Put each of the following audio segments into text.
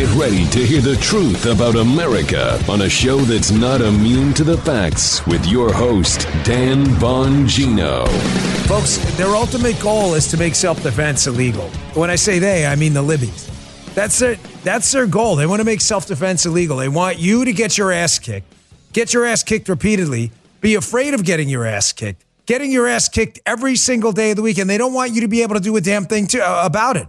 Get ready to hear the truth about America on a show that's not immune to the facts with your host, Dan Bongino. Folks, their ultimate goal is to make self defense illegal. When I say they, I mean the Libbies. That's their, that's their goal. They want to make self defense illegal. They want you to get your ass kicked, get your ass kicked repeatedly, be afraid of getting your ass kicked, getting your ass kicked every single day of the week, and they don't want you to be able to do a damn thing to, uh, about it.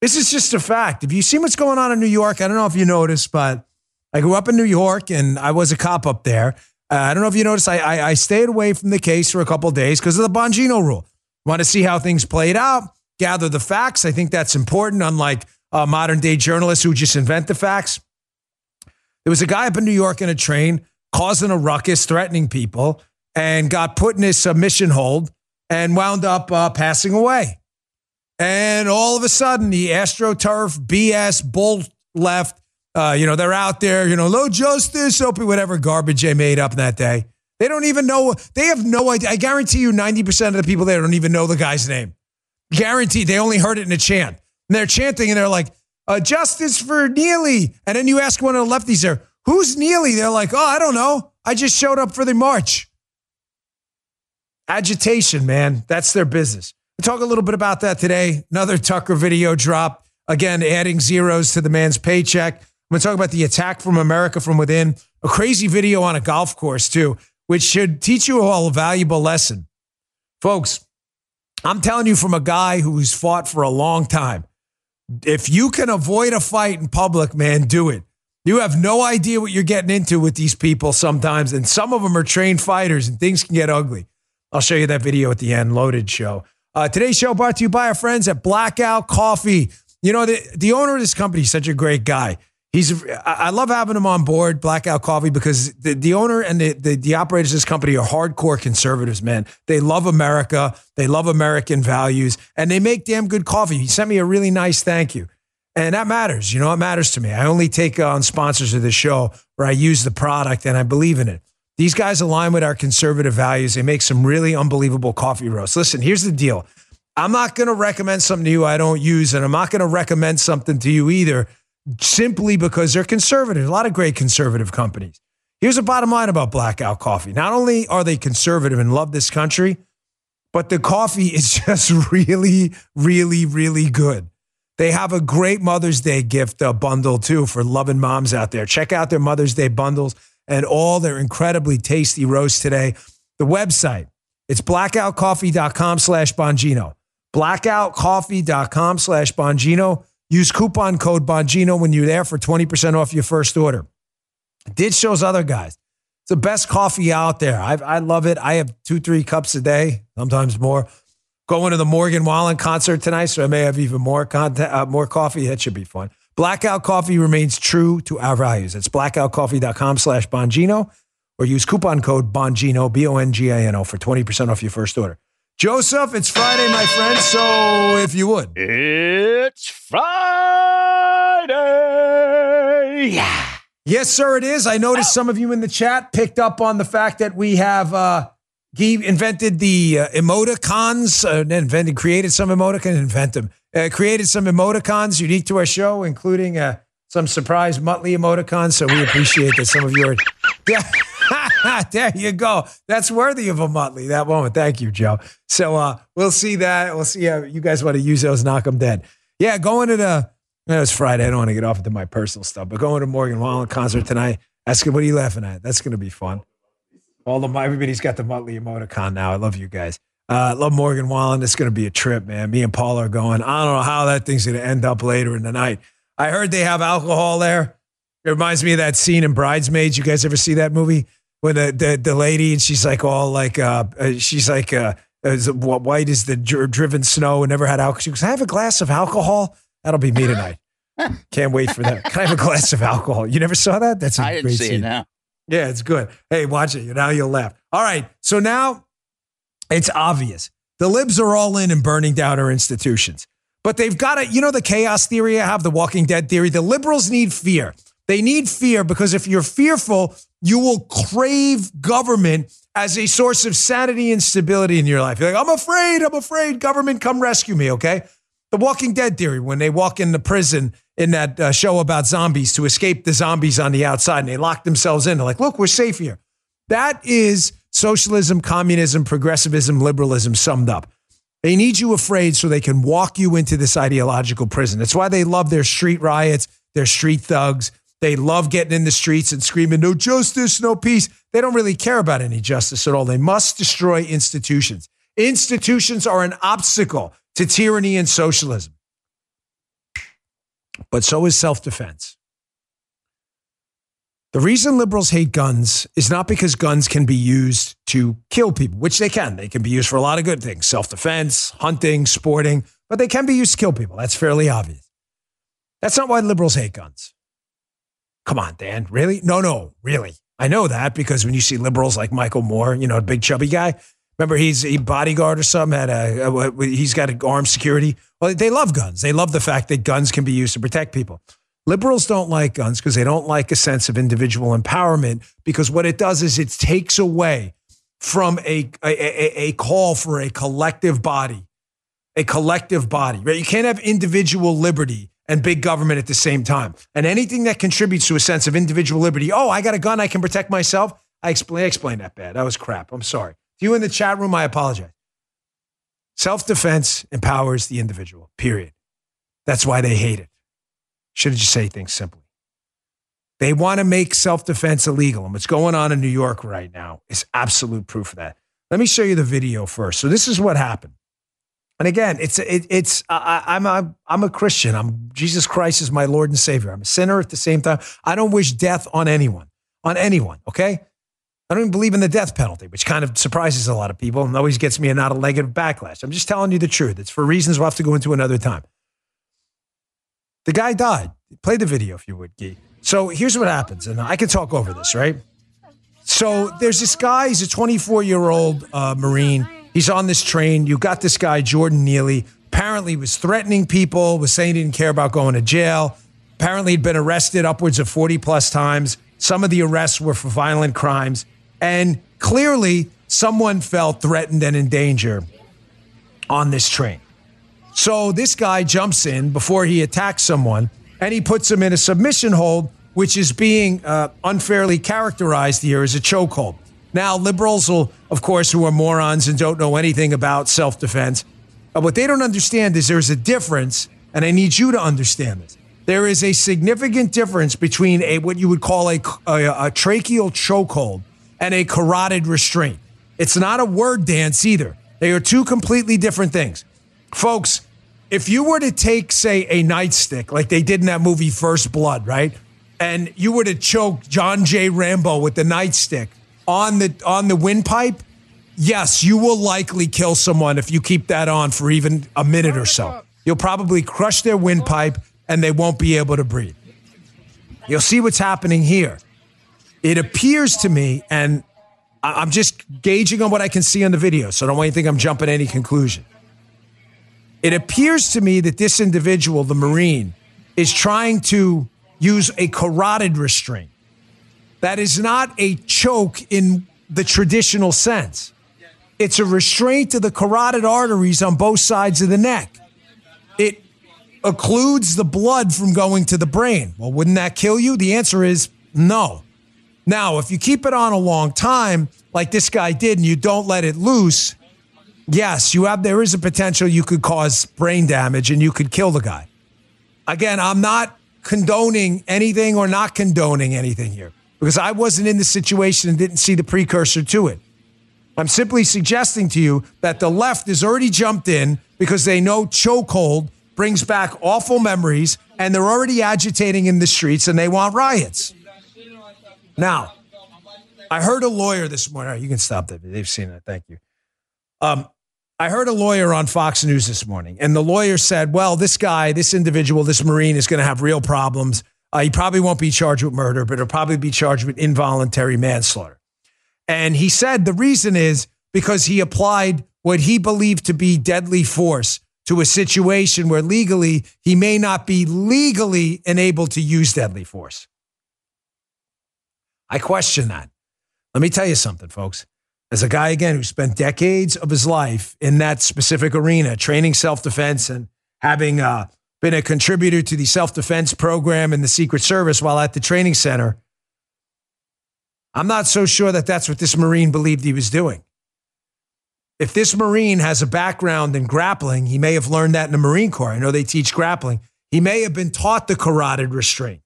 This is just a fact. If you see what's going on in New York, I don't know if you noticed, but I grew up in New York and I was a cop up there. Uh, I don't know if you noticed, I, I, I stayed away from the case for a couple days because of the Bongino rule. Want to see how things played out, gather the facts. I think that's important, unlike uh, modern day journalists who just invent the facts. There was a guy up in New York in a train causing a ruckus, threatening people, and got put in his submission hold and wound up uh, passing away. And all of a sudden, the AstroTurf BS bull left. Uh, you know, they're out there, you know, low justice, open, whatever garbage they made up that day. They don't even know. They have no idea. I guarantee you 90% of the people there don't even know the guy's name. Guaranteed. They only heard it in a chant. And they're chanting and they're like, uh, justice for Neely. And then you ask one of the lefties there, who's Neely? They're like, oh, I don't know. I just showed up for the march. Agitation, man. That's their business. Talk a little bit about that today. Another Tucker video drop. Again, adding zeros to the man's paycheck. I'm going to talk about the attack from America from within. A crazy video on a golf course, too, which should teach you all a valuable lesson. Folks, I'm telling you from a guy who's fought for a long time. If you can avoid a fight in public, man, do it. You have no idea what you're getting into with these people sometimes, and some of them are trained fighters, and things can get ugly. I'll show you that video at the end, loaded show. Uh, today's show brought to you by our friends at Blackout Coffee. You know, the, the owner of this company is such a great guy. He's, I love having him on board, Blackout Coffee, because the, the owner and the, the, the operators of this company are hardcore conservatives, man. They love America, they love American values, and they make damn good coffee. He sent me a really nice thank you. And that matters. You know, it matters to me. I only take on sponsors of the show where I use the product and I believe in it. These guys align with our conservative values. They make some really unbelievable coffee roasts. Listen, here's the deal. I'm not going to recommend something to you I don't use, and I'm not going to recommend something to you either simply because they're conservative. A lot of great conservative companies. Here's the bottom line about Blackout Coffee. Not only are they conservative and love this country, but the coffee is just really, really, really good. They have a great Mother's Day gift uh, bundle too for loving moms out there. Check out their Mother's Day bundles and all their incredibly tasty roasts today. The website, it's blackoutcoffee.com slash Bongino. Blackoutcoffee.com slash Bongino. Use coupon code Bongino when you're there for 20% off your first order. Did shows other guys. It's the best coffee out there. I, I love it. I have two, three cups a day, sometimes more. Going to the Morgan Wallen concert tonight, so I may have even more content, uh, more coffee. That should be fun. Blackout Coffee remains true to our values. It's blackoutcoffee.com slash Bongino or use coupon code Bongino, B O N G I N O, for 20% off your first order. Joseph, it's Friday, my friend. So if you would. It's Friday. Yeah. Yes, sir, it is. I noticed some of you in the chat picked up on the fact that we have uh, he invented the uh, emoticons, uh, invented, created some emoticons, invent them, uh, created some emoticons unique to our show, including uh, some surprise Muttley emoticons. So we appreciate that some of you are. Yeah, there you go. That's worthy of a Muttley, that moment. Thank you, Joe. So uh, we'll see that. We'll see how you guys want to use those, knock them dead. Yeah, going to the, it was Friday. I don't want to get off into my personal stuff, but going to Morgan Wallen concert tonight. Asking, what are you laughing at? That's going to be fun. All the everybody's got the Muttley emoticon now. I love you guys. Uh, love Morgan Wallen. It's going to be a trip, man. Me and Paul are going. I don't know how that thing's going to end up later in the night. I heard they have alcohol there. It reminds me of that scene in Bridesmaids. You guys ever see that movie? When the the, the lady and she's like all like uh, uh she's like uh as white as the driven snow and never had alcohol. She goes, "I have a glass of alcohol." That'll be me tonight. Can't wait for that. Can I have a glass of alcohol? You never saw that? That's a I didn't great see scene. it now. Yeah, it's good. Hey, watch it. Now you'll laugh. All right. So now it's obvious. The libs are all in and burning down our institutions. But they've got to, you know, the chaos theory I have, the Walking Dead theory. The liberals need fear. They need fear because if you're fearful, you will crave government as a source of sanity and stability in your life. You're like, I'm afraid, I'm afraid, government, come rescue me, okay? The Walking Dead theory, when they walk into prison in that uh, show about zombies to escape the zombies on the outside and they lock themselves in. They're like, look, we're safe here. That is socialism, communism, progressivism, liberalism summed up. They need you afraid so they can walk you into this ideological prison. That's why they love their street riots, their street thugs. They love getting in the streets and screaming, no justice, no peace. They don't really care about any justice at all. They must destroy institutions. Institutions are an obstacle to tyranny and socialism. But so is self defense. The reason liberals hate guns is not because guns can be used to kill people, which they can. They can be used for a lot of good things self defense, hunting, sporting, but they can be used to kill people. That's fairly obvious. That's not why liberals hate guns. Come on, Dan. Really? No, no, really. I know that because when you see liberals like Michael Moore, you know, a big chubby guy, remember he's a bodyguard or something, had a, a he's got armed security. Well, they love guns. They love the fact that guns can be used to protect people. Liberals don't like guns because they don't like a sense of individual empowerment because what it does is it takes away from a, a, a, a call for a collective body, a collective body, right? You can't have individual liberty and big government at the same time. And anything that contributes to a sense of individual liberty, oh, I got a gun, I can protect myself. I explain, I explained that bad. That was crap. I'm sorry. To you in the chat room, I apologize. Self defense empowers the individual, period. That's why they hate it. Should have just say things simply. They want to make self defense illegal. And what's going on in New York right now is absolute proof of that. Let me show you the video first. So this is what happened. And again, it's it, it's I, I'm a I'm a Christian. I'm Jesus Christ is my Lord and Savior. I'm a sinner at the same time. I don't wish death on anyone, on anyone. Okay, I don't even believe in the death penalty, which kind of surprises a lot of people and always gets me a not a negative backlash. I'm just telling you the truth. It's for reasons we'll have to go into another time. The guy died. Play the video if you would, Gee. So here's what happens, and I can talk over this, right? So there's this guy, he's a 24 year old uh, Marine. He's on this train. You got this guy, Jordan Neely. Apparently, was threatening people, was saying he didn't care about going to jail. Apparently, he'd been arrested upwards of 40 plus times. Some of the arrests were for violent crimes. And clearly, someone felt threatened and in danger on this train. So this guy jumps in before he attacks someone and he puts him in a submission hold, which is being uh, unfairly characterized here as a chokehold. Now, liberals will, of course, who are morons and don't know anything about self defense, what they don't understand is there's a difference, and I need you to understand this. There is a significant difference between a what you would call a, a, a tracheal chokehold and a carotid restraint. It's not a word dance either. They are two completely different things. Folks, if you were to take, say, a nightstick like they did in that movie First Blood, right? And you were to choke John J. Rambo with the nightstick on the on the windpipe, yes, you will likely kill someone if you keep that on for even a minute or so. You'll probably crush their windpipe and they won't be able to breathe. You'll see what's happening here. It appears to me, and I'm just gauging on what I can see on the video, so I don't want you to think I'm jumping any conclusion. It appears to me that this individual, the Marine, is trying to use a carotid restraint. That is not a choke in the traditional sense. It's a restraint of the carotid arteries on both sides of the neck. It occludes the blood from going to the brain. Well, wouldn't that kill you? The answer is no. Now, if you keep it on a long time, like this guy did, and you don't let it loose, yes, you have there is a potential you could cause brain damage and you could kill the guy. Again, I'm not condoning anything or not condoning anything here because I wasn't in the situation and didn't see the precursor to it. I'm simply suggesting to you that the left has already jumped in because they know chokehold brings back awful memories and they're already agitating in the streets and they want riots. Now, I heard a lawyer this morning. Right, you can stop that. They've seen it. Thank you. Um, I heard a lawyer on Fox News this morning, and the lawyer said, well, this guy, this individual, this Marine is going to have real problems. Uh, he probably won't be charged with murder, but he'll probably be charged with involuntary manslaughter. And he said the reason is because he applied what he believed to be deadly force to a situation where legally he may not be legally enabled to use deadly force. I question that. Let me tell you something, folks as a guy again who spent decades of his life in that specific arena, training self defense and having uh, been a contributor to the self defense program in the Secret Service while at the training center. I'm not so sure that that's what this Marine believed he was doing. If this Marine has a background in grappling, he may have learned that in the Marine Corps. I know they teach grappling. He may have been taught the carotid restraint,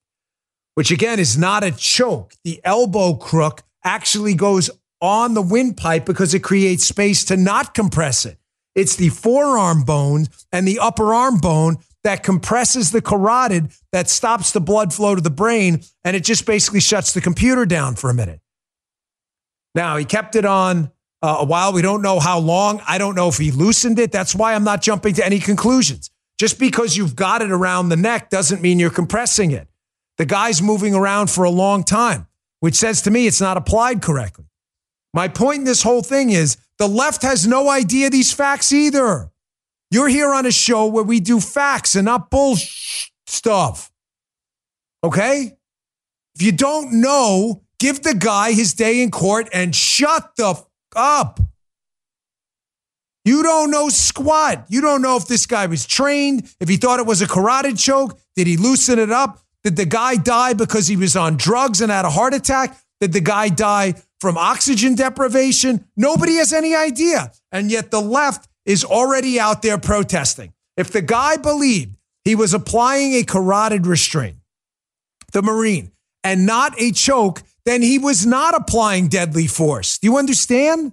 which again is not a choke. The elbow crook actually goes on the windpipe because it creates space to not compress it. It's the forearm bone and the upper arm bone that compresses the carotid that stops the blood flow to the brain and it just basically shuts the computer down for a minute. Now, he kept it on uh, a while. We don't know how long. I don't know if he loosened it. That's why I'm not jumping to any conclusions. Just because you've got it around the neck doesn't mean you're compressing it. The guy's moving around for a long time, which says to me it's not applied correctly. My point in this whole thing is the left has no idea these facts either. You're here on a show where we do facts and not bullshit stuff. Okay? If you don't know, give the guy his day in court and shut the f- up. You don't know squat. You don't know if this guy was trained, if he thought it was a carotid choke. Did he loosen it up? Did the guy die because he was on drugs and had a heart attack? Did the guy die from oxygen deprivation? Nobody has any idea. And yet the left is already out there protesting. If the guy believed he was applying a carotid restraint, the Marine, and not a choke, then he was not applying deadly force. Do you understand?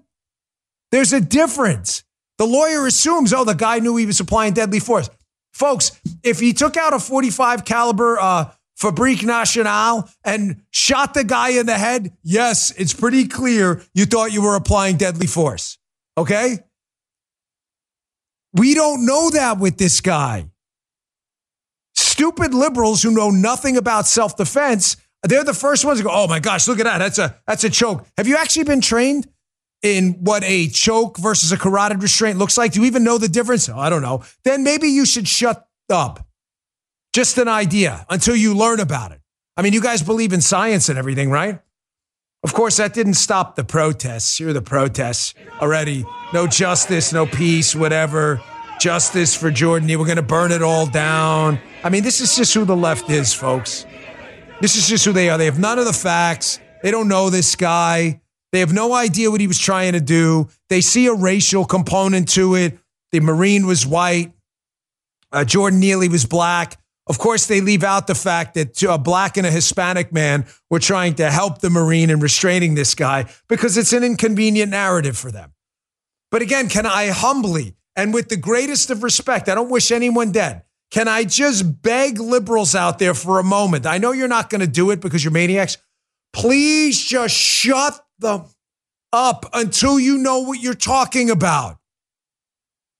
There's a difference. The lawyer assumes, oh, the guy knew he was applying deadly force. Folks, if he took out a 45 caliber uh, Fabrique Nationale and shot the guy in the head, yes, it's pretty clear you thought you were applying deadly force. Okay? We don't know that with this guy. Stupid liberals who know nothing about self defense, they're the first ones to go, oh my gosh, look at that. That's a, that's a choke. Have you actually been trained in what a choke versus a carotid restraint looks like? Do you even know the difference? Oh, I don't know. Then maybe you should shut up. Just an idea until you learn about it. I mean, you guys believe in science and everything, right? Of course, that didn't stop the protests. Here are the protests already. No justice, no peace, whatever. Justice for Jordan. We're going to burn it all down. I mean, this is just who the left is, folks. This is just who they are. They have none of the facts. They don't know this guy. They have no idea what he was trying to do. They see a racial component to it. The Marine was white. Uh, Jordan Neely was black. Of course, they leave out the fact that a black and a Hispanic man were trying to help the Marine in restraining this guy because it's an inconvenient narrative for them. But again, can I humbly and with the greatest of respect, I don't wish anyone dead, can I just beg liberals out there for a moment? I know you're not going to do it because you're maniacs. Please just shut the up until you know what you're talking about.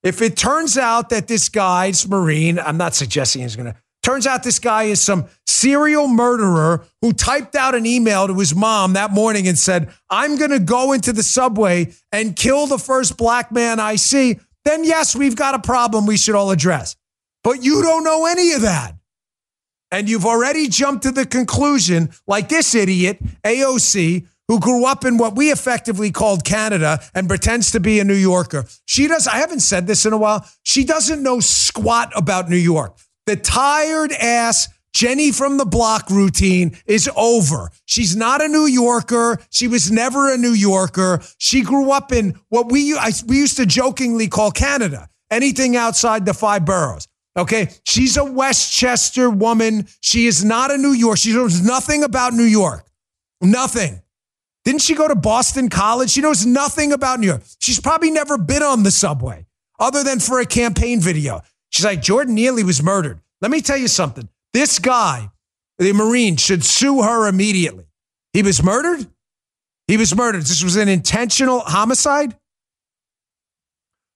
If it turns out that this guy's Marine, I'm not suggesting he's going to Turns out this guy is some serial murderer who typed out an email to his mom that morning and said, I'm going to go into the subway and kill the first black man I see. Then, yes, we've got a problem we should all address. But you don't know any of that. And you've already jumped to the conclusion, like this idiot, AOC, who grew up in what we effectively called Canada and pretends to be a New Yorker. She does, I haven't said this in a while, she doesn't know squat about New York. The tired ass Jenny from the block routine is over. She's not a New Yorker. She was never a New Yorker. She grew up in what we, I, we used to jokingly call Canada, anything outside the five boroughs. Okay. She's a Westchester woman. She is not a New York. She knows nothing about New York. Nothing. Didn't she go to Boston College? She knows nothing about New York. She's probably never been on the subway other than for a campaign video. She's like, Jordan Neely was murdered. Let me tell you something. This guy, the Marine, should sue her immediately. He was murdered. He was murdered. This was an intentional homicide.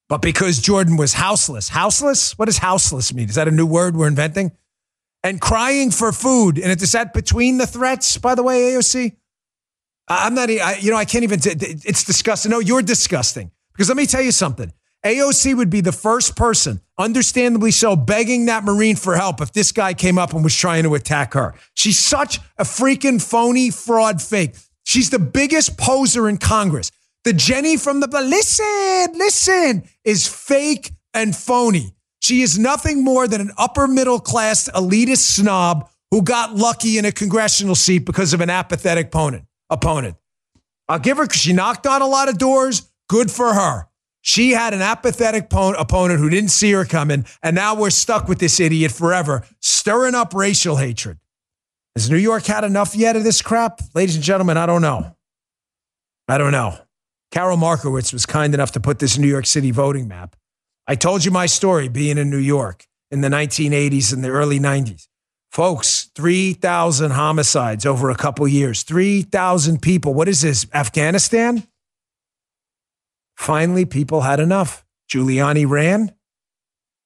But because Jordan was houseless, houseless? What does houseless mean? Is that a new word we're inventing? And crying for food. And is that between the threats, by the way, AOC? I'm not, I, you know, I can't even, it's disgusting. No, you're disgusting. Because let me tell you something. AOC would be the first person, understandably so, begging that Marine for help if this guy came up and was trying to attack her. She's such a freaking phony fraud fake. She's the biggest poser in Congress. The Jenny from the listen, listen is fake and phony. She is nothing more than an upper middle class elitist snob who got lucky in a congressional seat because of an apathetic opponent. Opponent. I'll give her because she knocked on a lot of doors. Good for her. She had an apathetic opponent who didn't see her coming, and now we're stuck with this idiot forever, stirring up racial hatred. Has New York had enough yet of this crap? Ladies and gentlemen, I don't know. I don't know. Carol Markowitz was kind enough to put this New York City voting map. I told you my story being in New York in the 1980s and the early 90s. Folks, 3,000 homicides over a couple years, 3,000 people. What is this, Afghanistan? Finally, people had enough. Giuliani ran.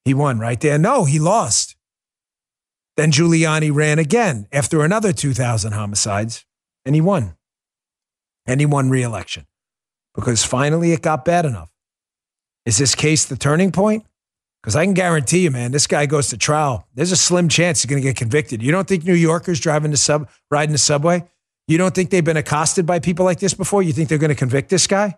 He won right there. No, he lost. Then Giuliani ran again after another 2,000 homicides, and he won. And he won re election because finally it got bad enough. Is this case the turning point? Because I can guarantee you, man, this guy goes to trial. There's a slim chance he's going to get convicted. You don't think New Yorkers driving the sub, riding the subway, you don't think they've been accosted by people like this before? You think they're going to convict this guy?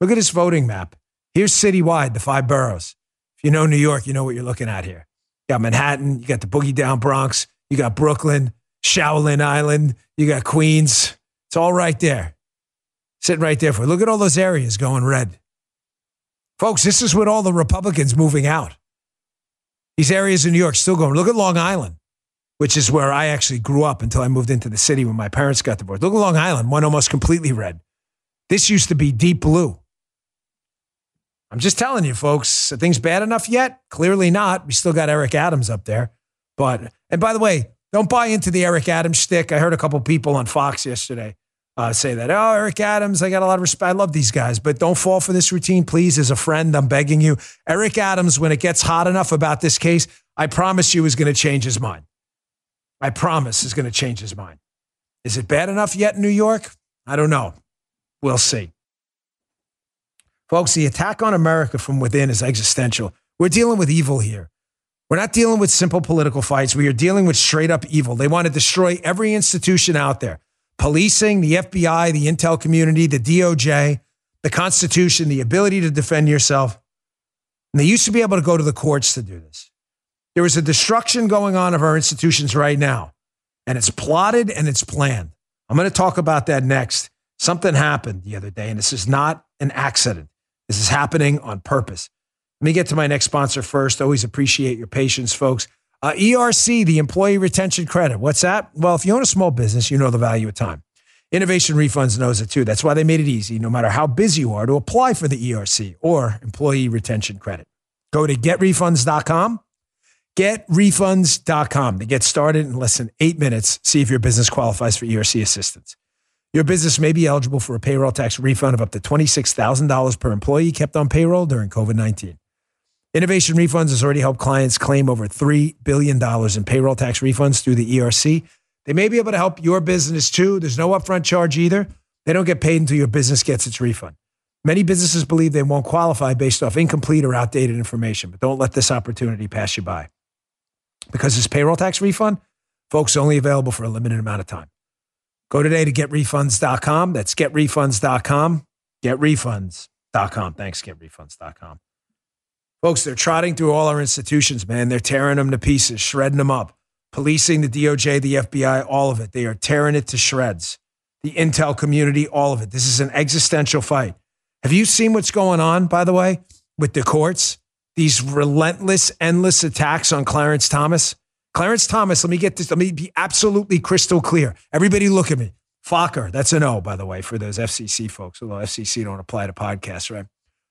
Look at this voting map. Here's citywide, the five boroughs. If you know New York, you know what you're looking at here. You got Manhattan, you got the boogie down Bronx, you got Brooklyn, Shaolin Island, you got Queens. It's all right there. Sitting right there for. Look at all those areas going red. Folks, this is with all the Republicans moving out. These areas in New York still going. Look at Long Island, which is where I actually grew up until I moved into the city when my parents got divorced. Look at Long Island, one almost completely red. This used to be deep blue. I'm just telling you, folks, are things bad enough yet? Clearly not. We still got Eric Adams up there. But, and by the way, don't buy into the Eric Adams stick. I heard a couple people on Fox yesterday uh, say that. Oh, Eric Adams, I got a lot of respect. I love these guys, but don't fall for this routine, please. As a friend, I'm begging you. Eric Adams, when it gets hot enough about this case, I promise you is going to change his mind. I promise is going to change his mind. Is it bad enough yet in New York? I don't know. We'll see. Folks, the attack on America from within is existential. We're dealing with evil here. We're not dealing with simple political fights. We are dealing with straight up evil. They want to destroy every institution out there policing, the FBI, the intel community, the DOJ, the Constitution, the ability to defend yourself. And they used to be able to go to the courts to do this. There is a destruction going on of our institutions right now, and it's plotted and it's planned. I'm going to talk about that next. Something happened the other day, and this is not an accident. This is happening on purpose. Let me get to my next sponsor first. Always appreciate your patience, folks. Uh, ERC, the Employee Retention Credit. What's that? Well, if you own a small business, you know the value of time. Innovation Refunds knows it too. That's why they made it easy, no matter how busy you are, to apply for the ERC or Employee Retention Credit. Go to getrefunds.com, getrefunds.com to get started in less than eight minutes. See if your business qualifies for ERC assistance. Your business may be eligible for a payroll tax refund of up to $26,000 per employee kept on payroll during COVID 19. Innovation Refunds has already helped clients claim over $3 billion in payroll tax refunds through the ERC. They may be able to help your business too. There's no upfront charge either. They don't get paid until your business gets its refund. Many businesses believe they won't qualify based off incomplete or outdated information, but don't let this opportunity pass you by. Because this payroll tax refund, folks, only available for a limited amount of time. Go today to getrefunds.com. That's getrefunds.com. Getrefunds.com. Thanks, getrefunds.com. Folks, they're trotting through all our institutions, man. They're tearing them to pieces, shredding them up. Policing, the DOJ, the FBI, all of it. They are tearing it to shreds. The intel community, all of it. This is an existential fight. Have you seen what's going on, by the way, with the courts? These relentless, endless attacks on Clarence Thomas. Clarence Thomas, let me get this, let me be absolutely crystal clear. Everybody look at me. Focker, that's an O, by the way, for those FCC folks, although FCC don't apply to podcasts, right?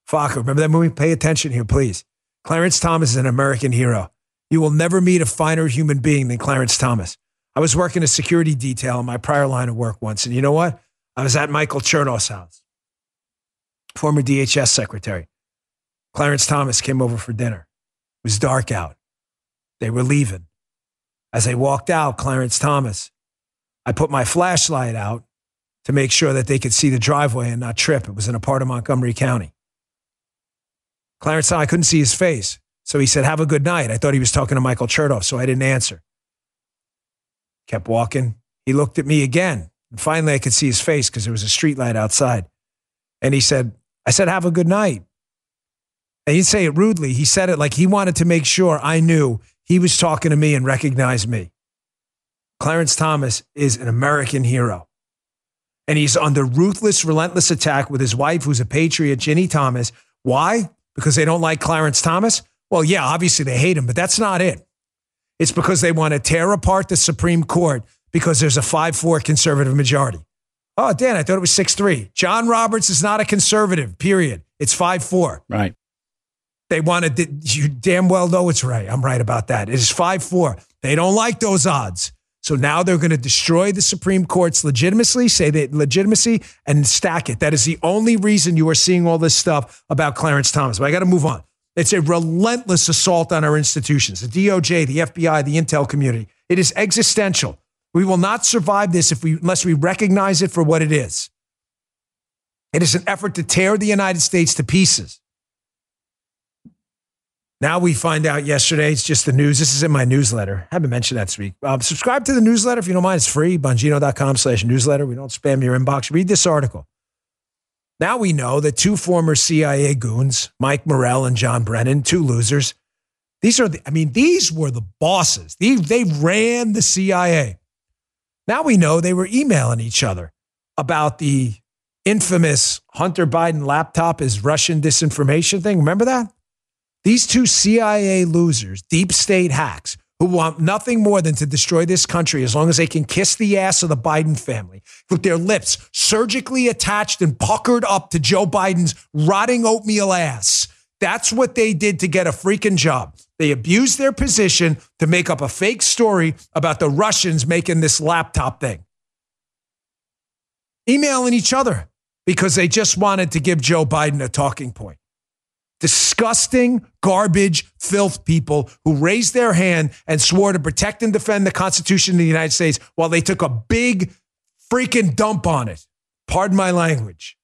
Focker, remember that movie? Pay attention here, please. Clarence Thomas is an American hero. You will never meet a finer human being than Clarence Thomas. I was working a security detail in my prior line of work once, and you know what? I was at Michael Chertoff's house, former DHS secretary. Clarence Thomas came over for dinner. It was dark out. They were leaving. As I walked out, Clarence Thomas, I put my flashlight out to make sure that they could see the driveway and not trip. It was in a part of Montgomery County. Clarence, I couldn't see his face. So he said, Have a good night. I thought he was talking to Michael Chertoff, so I didn't answer. Kept walking. He looked at me again. And finally, I could see his face because there was a street light outside. And he said, I said, Have a good night. And he didn't say it rudely. He said it like he wanted to make sure I knew he was talking to me and recognized me. Clarence Thomas is an American hero. And he's under ruthless, relentless attack with his wife, who's a patriot, Ginni Thomas. Why? Because they don't like Clarence Thomas? Well, yeah, obviously they hate him, but that's not it. It's because they want to tear apart the Supreme Court because there's a 5 4 conservative majority. Oh, Dan, I thought it was 6 3. John Roberts is not a conservative, period. It's 5 4. Right. They wanted, you damn well know it's right. I'm right about that. It is 5 4. They don't like those odds. So now they're going to destroy the Supreme Court's legitimacy, say that legitimacy, and stack it. That is the only reason you are seeing all this stuff about Clarence Thomas. But I got to move on. It's a relentless assault on our institutions, the DOJ, the FBI, the intel community. It is existential. We will not survive this if we, unless we recognize it for what it is. It is an effort to tear the United States to pieces. Now we find out yesterday, it's just the news. This is in my newsletter. I haven't mentioned that this week. Um, subscribe to the newsletter if you don't mind. It's free, bongino.com slash newsletter. We don't spam your inbox. Read this article. Now we know that two former CIA goons, Mike Morell and John Brennan, two losers, these are, the, I mean, these were the bosses. They, they ran the CIA. Now we know they were emailing each other about the infamous Hunter Biden laptop is Russian disinformation thing. Remember that? These two CIA losers, deep state hacks, who want nothing more than to destroy this country as long as they can kiss the ass of the Biden family with their lips surgically attached and puckered up to Joe Biden's rotting oatmeal ass. That's what they did to get a freaking job. They abused their position to make up a fake story about the Russians making this laptop thing. Emailing each other because they just wanted to give Joe Biden a talking point disgusting, garbage, filth people who raised their hand and swore to protect and defend the Constitution of the United States while they took a big freaking dump on it. Pardon my language.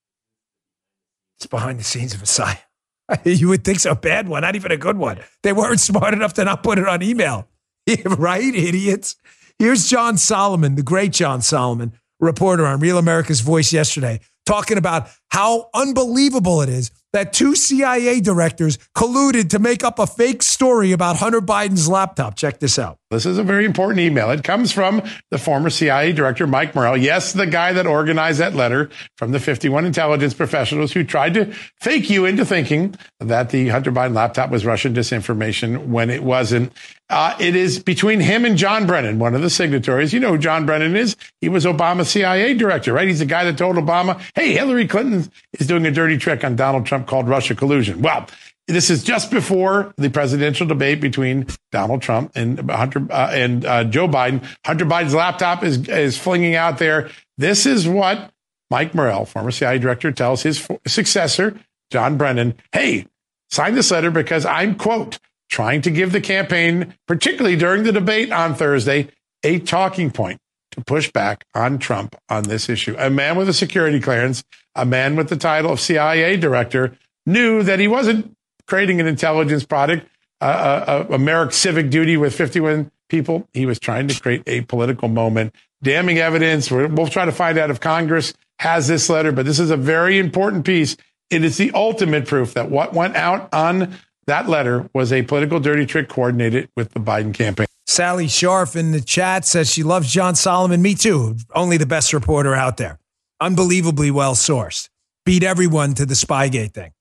It's behind the scenes of a sign. you would think so. A bad one, not even a good one. They weren't smart enough to not put it on email. right, idiots? Here's John Solomon, the great John Solomon, reporter on Real America's Voice yesterday, talking about how unbelievable it is that two CIA directors colluded to make up a fake story about Hunter Biden's laptop. Check this out. This is a very important email. It comes from the former CIA director, Mike Morell. Yes, the guy that organized that letter from the 51 intelligence professionals who tried to fake you into thinking that the Hunter Biden laptop was Russian disinformation when it wasn't. Uh, it is between him and John Brennan, one of the signatories. You know who John Brennan is? He was Obama's CIA director, right? He's the guy that told Obama, hey, Hillary Clinton is doing a dirty trick on Donald Trump called Russia collusion. Well, this is just before the presidential debate between Donald Trump and Hunter uh, and uh, Joe Biden. Hunter Biden's laptop is is flinging out there. This is what Mike Morell, former CIA director, tells his successor John Brennan. Hey, sign this letter because I'm quote trying to give the campaign, particularly during the debate on Thursday, a talking point to push back on Trump on this issue. A man with a security clearance, a man with the title of CIA director, knew that he wasn't creating an intelligence product, uh, a, a, Merrick civic duty with 51 people. He was trying to create a political moment. Damning evidence. we will try to find out if Congress has this letter, but this is a very important piece. It is the ultimate proof that what went out on that letter was a political dirty trick coordinated with the Biden campaign. Sally Sharf in the chat says she loves John Solomon. Me too. Only the best reporter out there. Unbelievably well sourced. Beat everyone to the Spygate thing.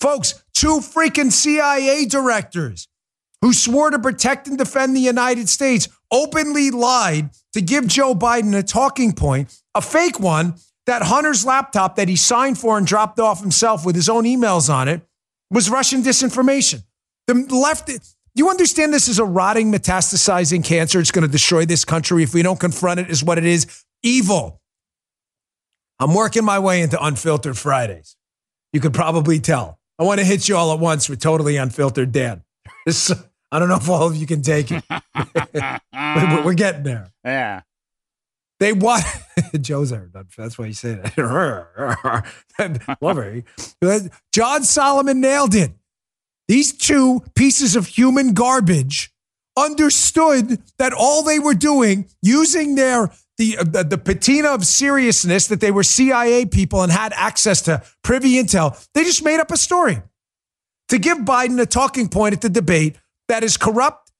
Folks, two freaking CIA directors who swore to protect and defend the United States openly lied to give Joe Biden a talking point, a fake one, that Hunter's laptop that he signed for and dropped off himself with his own emails on it was Russian disinformation. The left, you understand this is a rotting, metastasizing cancer. It's going to destroy this country if we don't confront it, is what it is evil. I'm working my way into Unfiltered Fridays. You could probably tell. I want to hit you all at once with totally unfiltered Dan. I don't know if all of you can take it. We're getting there. Yeah. They want Joe's there. That's why he said it. Love her. John Solomon nailed it. These two pieces of human garbage understood that all they were doing, using their the, uh, the, the patina of seriousness that they were CIA people and had access to privy intel. They just made up a story. to give Biden a talking point at the debate that his corrupt,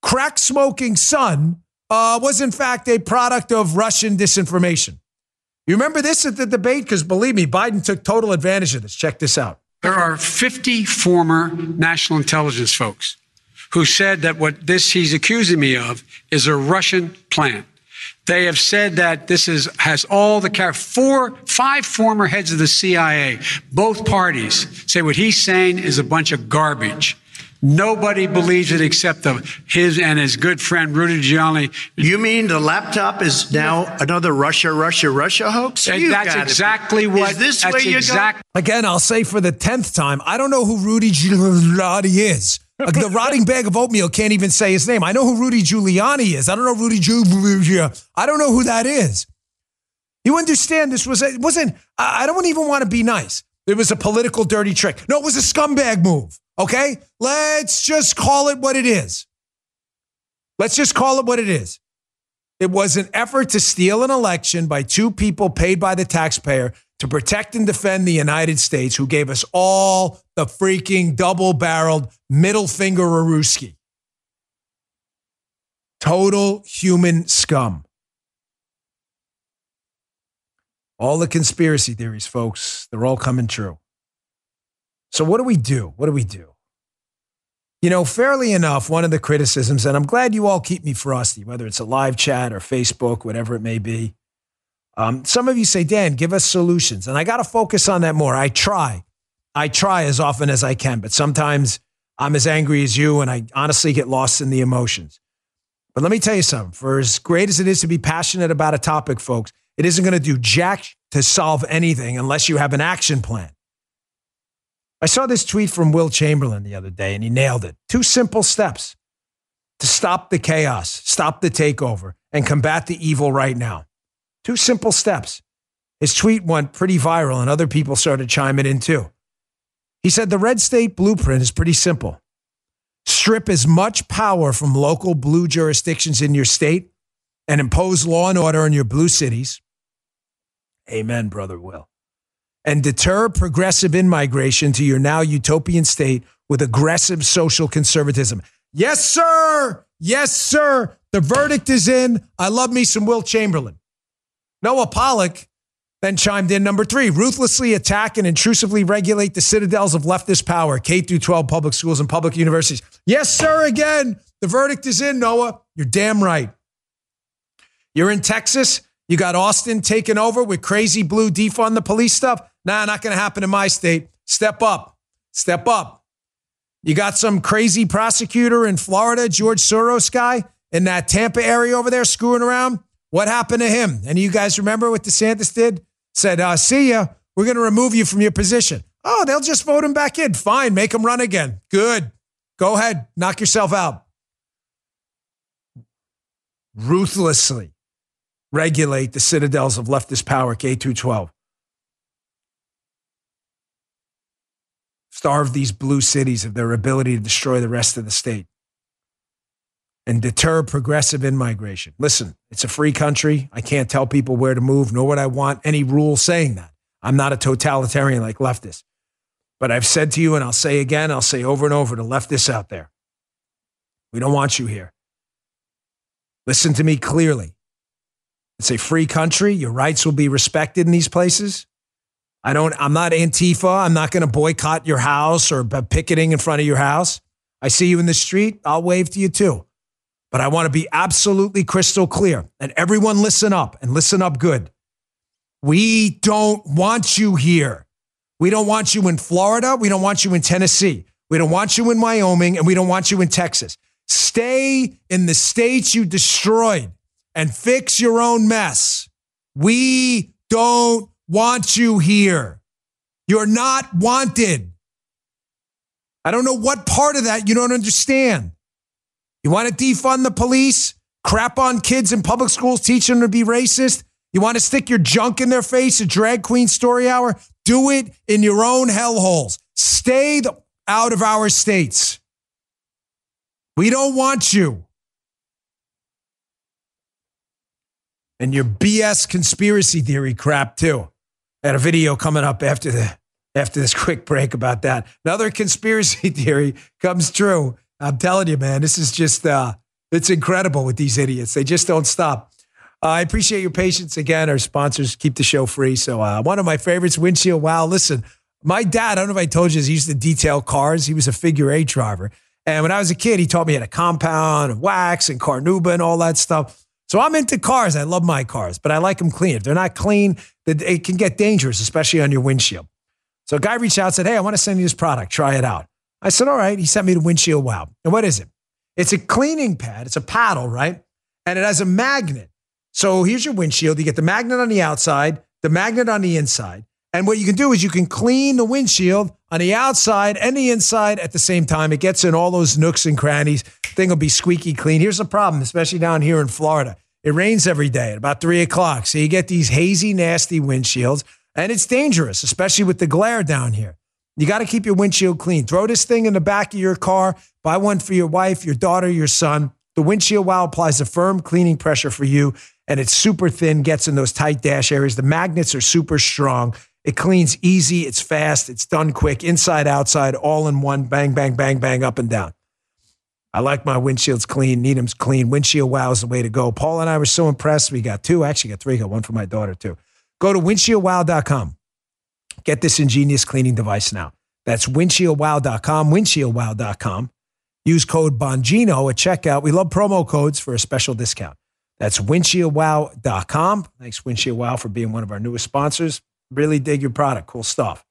crack smoking son uh, was in fact a product of Russian disinformation. You remember this at the debate? Because believe me, Biden took total advantage of this. Check this out. There are 50 former national intelligence folks who said that what this he's accusing me of is a Russian plan. They have said that this is has all the care. Four, five former heads of the CIA, both parties say what he's saying is a bunch of garbage. Nobody believes it except the, his and his good friend Rudy Giuliani. You mean the laptop is now another Russia, Russia, Russia hoax? And You that's exactly be- what. Is this that's where you're exact, Again, I'll say for the 10th time, I don't know who Rudy Giuliani is. The rotting bag of oatmeal can't even say his name. I know who Rudy Giuliani is. I don't know Rudy Giuliani. I don't know who that is. You understand this was, it wasn't, I I don't even want to be nice. It was a political dirty trick. No, it was a scumbag move. Okay? Let's just call it what it is. Let's just call it what it is. It was an effort to steal an election by two people paid by the taxpayer to protect and defend the United States, who gave us all the freaking double barreled middle finger Aruski. Total human scum. All the conspiracy theories, folks, they're all coming true. So, what do we do? What do we do? You know, fairly enough, one of the criticisms, and I'm glad you all keep me frosty, whether it's a live chat or Facebook, whatever it may be. Um, some of you say, Dan, give us solutions. And I got to focus on that more. I try. I try as often as I can, but sometimes I'm as angry as you and I honestly get lost in the emotions. But let me tell you something for as great as it is to be passionate about a topic, folks, it isn't going to do jack to solve anything unless you have an action plan. I saw this tweet from Will Chamberlain the other day and he nailed it. Two simple steps to stop the chaos, stop the takeover, and combat the evil right now. Two simple steps. His tweet went pretty viral and other people started chiming in too. He said the red state blueprint is pretty simple. Strip as much power from local blue jurisdictions in your state and impose law and order in your blue cities. Amen, brother Will and deter progressive in migration to your now utopian state with aggressive social conservatism. Yes, sir. Yes, sir. The verdict is in. I love me some Will Chamberlain. Noah Pollak then chimed in number three ruthlessly attack and intrusively regulate the citadels of leftist power, K through 12 public schools and public universities. Yes, sir. Again, the verdict is in, Noah. You're damn right. You're in Texas. You got Austin taking over with crazy blue defund the police stuff. Nah, not going to happen in my state. Step up. Step up. You got some crazy prosecutor in Florida, George Soros guy in that Tampa area over there screwing around. What happened to him? And you guys remember what DeSantis did? Said, uh, see ya. We're going to remove you from your position. Oh, they'll just vote him back in. Fine. Make him run again. Good. Go ahead. Knock yourself out. Ruthlessly regulate the citadels of leftist power, K212. Starve these blue cities of their ability to destroy the rest of the state and deter progressive in migration. Listen, it's a free country. I can't tell people where to move, nor would I want any rule saying that. I'm not a totalitarian like leftists. But I've said to you, and I'll say again, I'll say over and over to leftists out there we don't want you here. Listen to me clearly. It's a free country. Your rights will be respected in these places. I don't, I'm not Antifa. I'm not going to boycott your house or picketing in front of your house. I see you in the street. I'll wave to you too. But I want to be absolutely crystal clear. And everyone listen up and listen up good. We don't want you here. We don't want you in Florida. We don't want you in Tennessee. We don't want you in Wyoming. And we don't want you in Texas. Stay in the states you destroyed and fix your own mess. We don't want you here. You're not wanted. I don't know what part of that you don't understand. You want to defund the police, crap on kids in public schools, teach them to be racist? You want to stick your junk in their face at drag queen story hour? Do it in your own hellholes. Stay the, out of our states. We don't want you. And your BS conspiracy theory crap, too. I had a video coming up after the after this quick break about that. Another conspiracy theory comes true. I'm telling you, man, this is just, uh, it's incredible with these idiots. They just don't stop. Uh, I appreciate your patience. Again, our sponsors keep the show free. So, uh, one of my favorites, Windshield Wow. Listen, my dad, I don't know if I told you, he used to detail cars. He was a figure eight driver. And when I was a kid, he taught me how to compound and wax and carnauba and all that stuff. So I'm into cars. I love my cars, but I like them clean. If they're not clean, it can get dangerous, especially on your windshield. So a guy reached out and said, Hey, I want to send you this product. Try it out. I said, All right. He sent me the windshield wow. And what is it? It's a cleaning pad. It's a paddle, right? And it has a magnet. So here's your windshield. You get the magnet on the outside, the magnet on the inside. And what you can do is you can clean the windshield on the outside and the inside at the same time. It gets in all those nooks and crannies. Thing will be squeaky clean. Here's the problem, especially down here in Florida. It rains every day at about three o'clock. So you get these hazy, nasty windshields. And it's dangerous, especially with the glare down here. You got to keep your windshield clean. Throw this thing in the back of your car. Buy one for your wife, your daughter, your son. The windshield wow applies a firm cleaning pressure for you, and it's super thin, gets in those tight dash areas. The magnets are super strong. It cleans easy, it's fast, it's done quick, inside, outside, all in one, bang, bang, bang, bang, up and down. I like my windshields clean, Needham's clean. Windshield wow is the way to go. Paul and I were so impressed. We got two, actually got three, got one for my daughter too. Go to windshieldwow.com. Get this ingenious cleaning device now. That's windshieldwow.com, windshieldwow.com. Use code Bongino at checkout. We love promo codes for a special discount. That's windshieldwow.com. Thanks, Windshield Wow, for being one of our newest sponsors. Really dig your product. Cool stuff.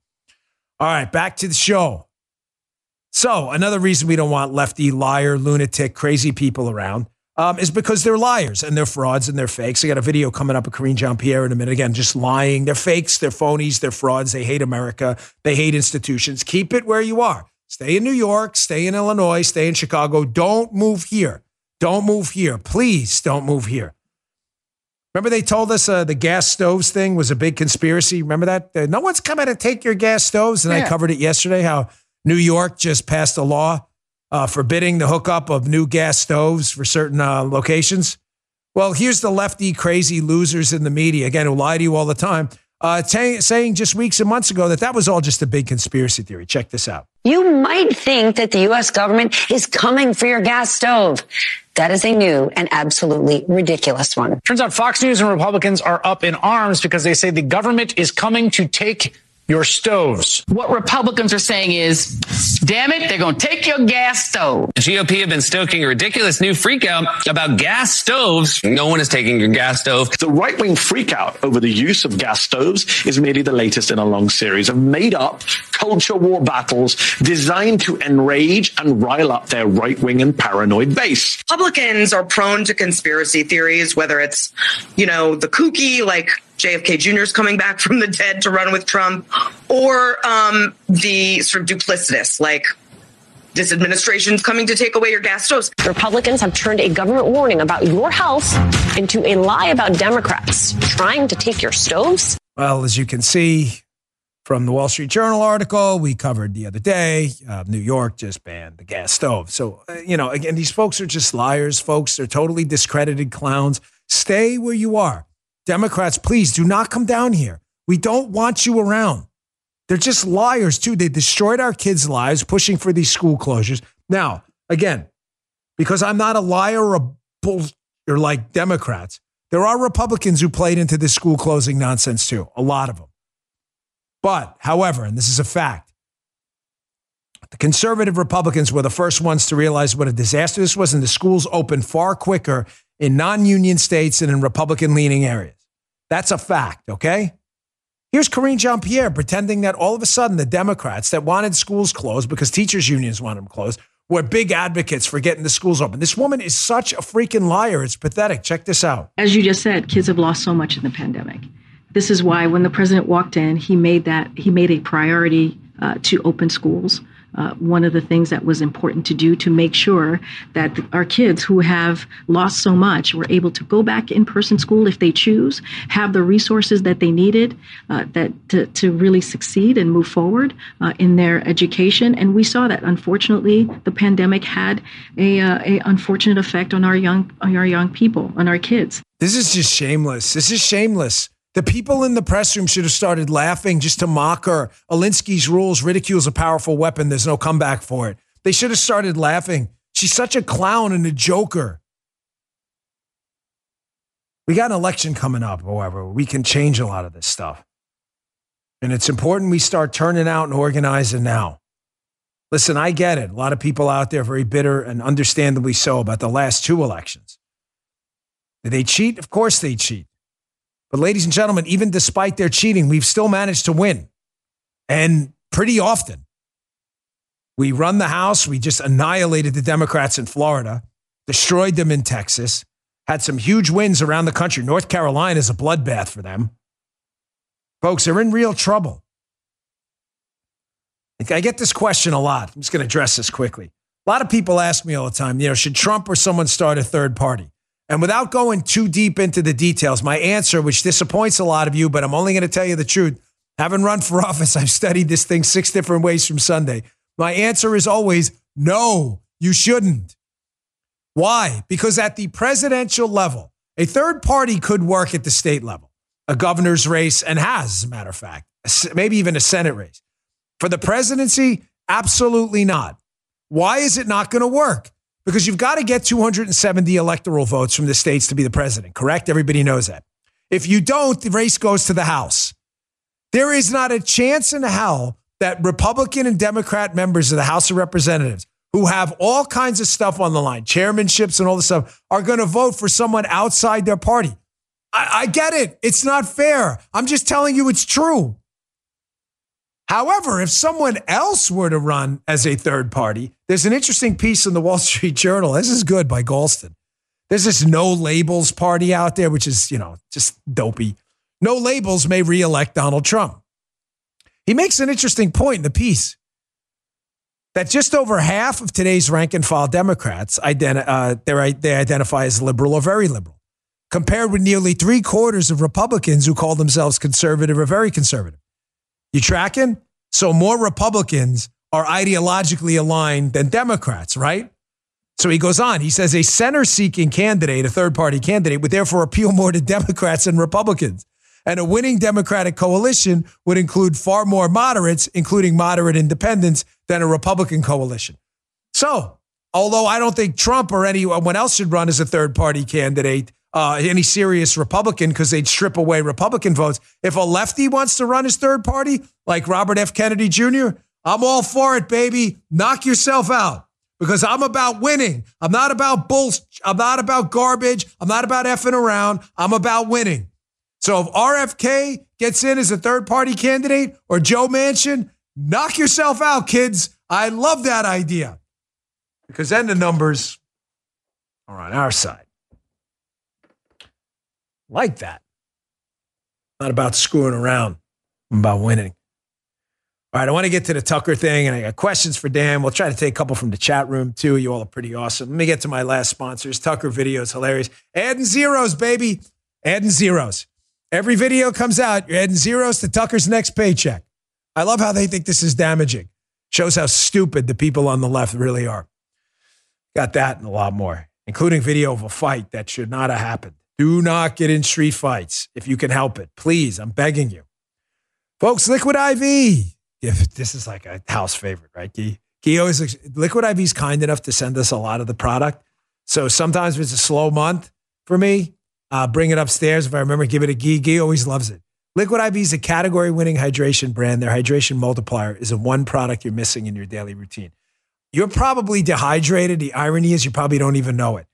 All right, back to the show. So, another reason we don't want lefty, liar, lunatic, crazy people around um, is because they're liars and they're frauds and they're fakes. I got a video coming up of Karine Jean Pierre in a minute. Again, just lying. They're fakes, they're phonies, they're frauds. They hate America, they hate institutions. Keep it where you are. Stay in New York, stay in Illinois, stay in Chicago. Don't move here. Don't move here. Please don't move here. Remember, they told us uh, the gas stoves thing was a big conspiracy. Remember that? Uh, no one's coming to take your gas stoves. And yeah. I covered it yesterday how New York just passed a law uh, forbidding the hookup of new gas stoves for certain uh, locations. Well, here's the lefty crazy losers in the media, again, who lie to you all the time, uh, t- saying just weeks and months ago that that was all just a big conspiracy theory. Check this out. You might think that the U.S. government is coming for your gas stove. That is a new and absolutely ridiculous one. Turns out Fox News and Republicans are up in arms because they say the government is coming to take your stoves. What Republicans are saying is, damn it, they're going to take your gas stove. The GOP have been stoking a ridiculous new freakout about gas stoves. No one is taking your gas stove. The right wing freakout over the use of gas stoves is merely the latest in a long series of made up culture war battles designed to enrage and rile up their right wing and paranoid base. Republicans are prone to conspiracy theories, whether it's, you know, the kooky, like JFK Jr. is coming back from the dead to run with Trump, or um, the sort of duplicitous, like this administration's coming to take away your gas stoves. Republicans have turned a government warning about your health into a lie about Democrats trying to take your stoves. Well, as you can see from the Wall Street Journal article we covered the other day, uh, New York just banned the gas stove. So, uh, you know, again, these folks are just liars, folks. They're totally discredited clowns. Stay where you are. Democrats, please do not come down here. We don't want you around. They're just liars, too. They destroyed our kids' lives pushing for these school closures. Now, again, because I'm not a liar or a bull or like Democrats, there are Republicans who played into this school closing nonsense, too. A lot of them. But, however, and this is a fact, the conservative Republicans were the first ones to realize what a disaster this was, and the schools opened far quicker in non union states and in Republican leaning areas. That's a fact, okay? Here's Karine Jean Pierre pretending that all of a sudden the Democrats that wanted schools closed because teachers' unions wanted them closed were big advocates for getting the schools open. This woman is such a freaking liar. It's pathetic. Check this out. As you just said, kids have lost so much in the pandemic. This is why when the president walked in, he made that he made a priority uh, to open schools uh, one of the things that was important to do to make sure that our kids who have lost so much were able to go back in person school if they choose, have the resources that they needed uh, that to, to really succeed and move forward uh, in their education. And we saw that unfortunately the pandemic had a, uh, a unfortunate effect on our young on our young people, on our kids. This is just shameless. This is shameless. The people in the press room should have started laughing just to mock her. Alinsky's rules, ridicule's a powerful weapon. There's no comeback for it. They should have started laughing. She's such a clown and a joker. We got an election coming up, however. We can change a lot of this stuff. And it's important we start turning out and organizing now. Listen, I get it. A lot of people out there very bitter and understandably so about the last two elections. Did they cheat? Of course they cheat. But, ladies and gentlemen, even despite their cheating, we've still managed to win. And pretty often. We run the House. We just annihilated the Democrats in Florida, destroyed them in Texas, had some huge wins around the country. North Carolina is a bloodbath for them. Folks, they're in real trouble. I get this question a lot. I'm just going to address this quickly. A lot of people ask me all the time, you know, should Trump or someone start a third party? And without going too deep into the details, my answer, which disappoints a lot of you, but I'm only going to tell you the truth. Having run for office, I've studied this thing six different ways from Sunday. My answer is always no, you shouldn't. Why? Because at the presidential level, a third party could work at the state level, a governor's race, and has, as a matter of fact, maybe even a Senate race. For the presidency, absolutely not. Why is it not going to work? Because you've got to get 270 electoral votes from the states to be the president, correct? Everybody knows that. If you don't, the race goes to the House. There is not a chance in hell that Republican and Democrat members of the House of Representatives who have all kinds of stuff on the line, chairmanships and all this stuff, are going to vote for someone outside their party. I, I get it. It's not fair. I'm just telling you it's true. However, if someone else were to run as a third party, there's an interesting piece in the Wall Street Journal. This is good by Galston. There's this no labels party out there, which is, you know, just dopey. No labels may reelect Donald Trump. He makes an interesting point in the piece that just over half of today's rank and file Democrats identi- uh, they identify as liberal or very liberal, compared with nearly three quarters of Republicans who call themselves conservative or very conservative. You tracking? So more Republicans are ideologically aligned than Democrats, right? So he goes on. He says a center seeking candidate, a third party candidate, would therefore appeal more to Democrats than Republicans. And a winning Democratic coalition would include far more moderates, including moderate independents, than a Republican coalition. So, although I don't think Trump or anyone else should run as a third party candidate, uh, any serious Republican because they'd strip away Republican votes. If a lefty wants to run his third party, like Robert F. Kennedy Jr., I'm all for it, baby. Knock yourself out because I'm about winning. I'm not about bullshit. I'm not about garbage. I'm not about effing around. I'm about winning. So if RFK gets in as a third party candidate or Joe Manchin, knock yourself out, kids. I love that idea because then the numbers are on our side like that. Not about screwing around, I'm about winning. All right, I want to get to the Tucker thing, and I got questions for Dan. We'll try to take a couple from the chat room too. You all are pretty awesome. Let me get to my last sponsors. Tucker videos, hilarious. Adding zeros, baby. Adding zeros. Every video comes out, you're adding zeros to Tucker's next paycheck. I love how they think this is damaging. Shows how stupid the people on the left really are. Got that and a lot more, including video of a fight that should not have happened. Do not get in street fights if you can help it. Please, I'm begging you. Folks, Liquid IV. If this is like a house favorite, right? He, he always, Liquid IV is kind enough to send us a lot of the product. So sometimes if it's a slow month for me, uh, bring it upstairs. If I remember, give it a Gee. Gee always loves it. Liquid IV is a category winning hydration brand. Their hydration multiplier is a one product you're missing in your daily routine. You're probably dehydrated. The irony is you probably don't even know it.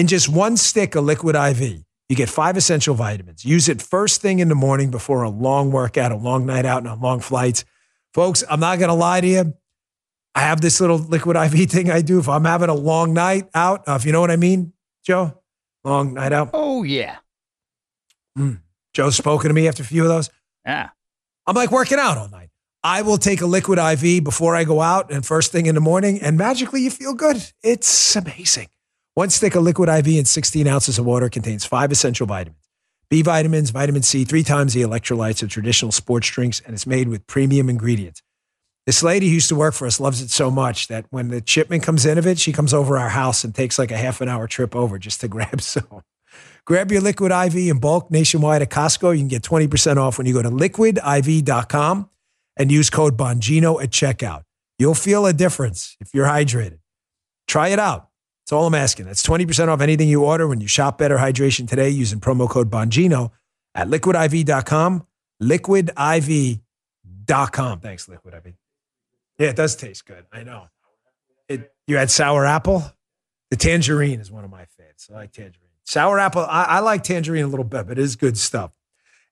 In just one stick of liquid IV, you get five essential vitamins. Use it first thing in the morning before a long workout, a long night out, and on long flights. Folks, I'm not going to lie to you. I have this little liquid IV thing I do if I'm having a long night out. Uh, if you know what I mean, Joe, long night out. Oh, yeah. Mm. Joe's spoken to me after a few of those. Yeah. I'm like working out all night. I will take a liquid IV before I go out and first thing in the morning, and magically you feel good. It's amazing. One stick of liquid IV and 16 ounces of water contains five essential vitamins B vitamins, vitamin C, three times the electrolytes of traditional sports drinks, and it's made with premium ingredients. This lady who used to work for us loves it so much that when the shipment comes in of it, she comes over our house and takes like a half an hour trip over just to grab some. Grab your Liquid IV in bulk nationwide at Costco. You can get 20% off when you go to liquidiv.com and use code Bongino at checkout. You'll feel a difference if you're hydrated. Try it out. That's all I'm asking. That's 20% off anything you order when you shop Better Hydration today using promo code Bongino at liquidiv.com. Liquidiv.com. Thanks, Liquid IV. Yeah, it does taste good. I know. It, you had sour apple? The tangerine is one of my favorites. I like tangerine. Sour apple, I, I like tangerine a little bit, but it is good stuff.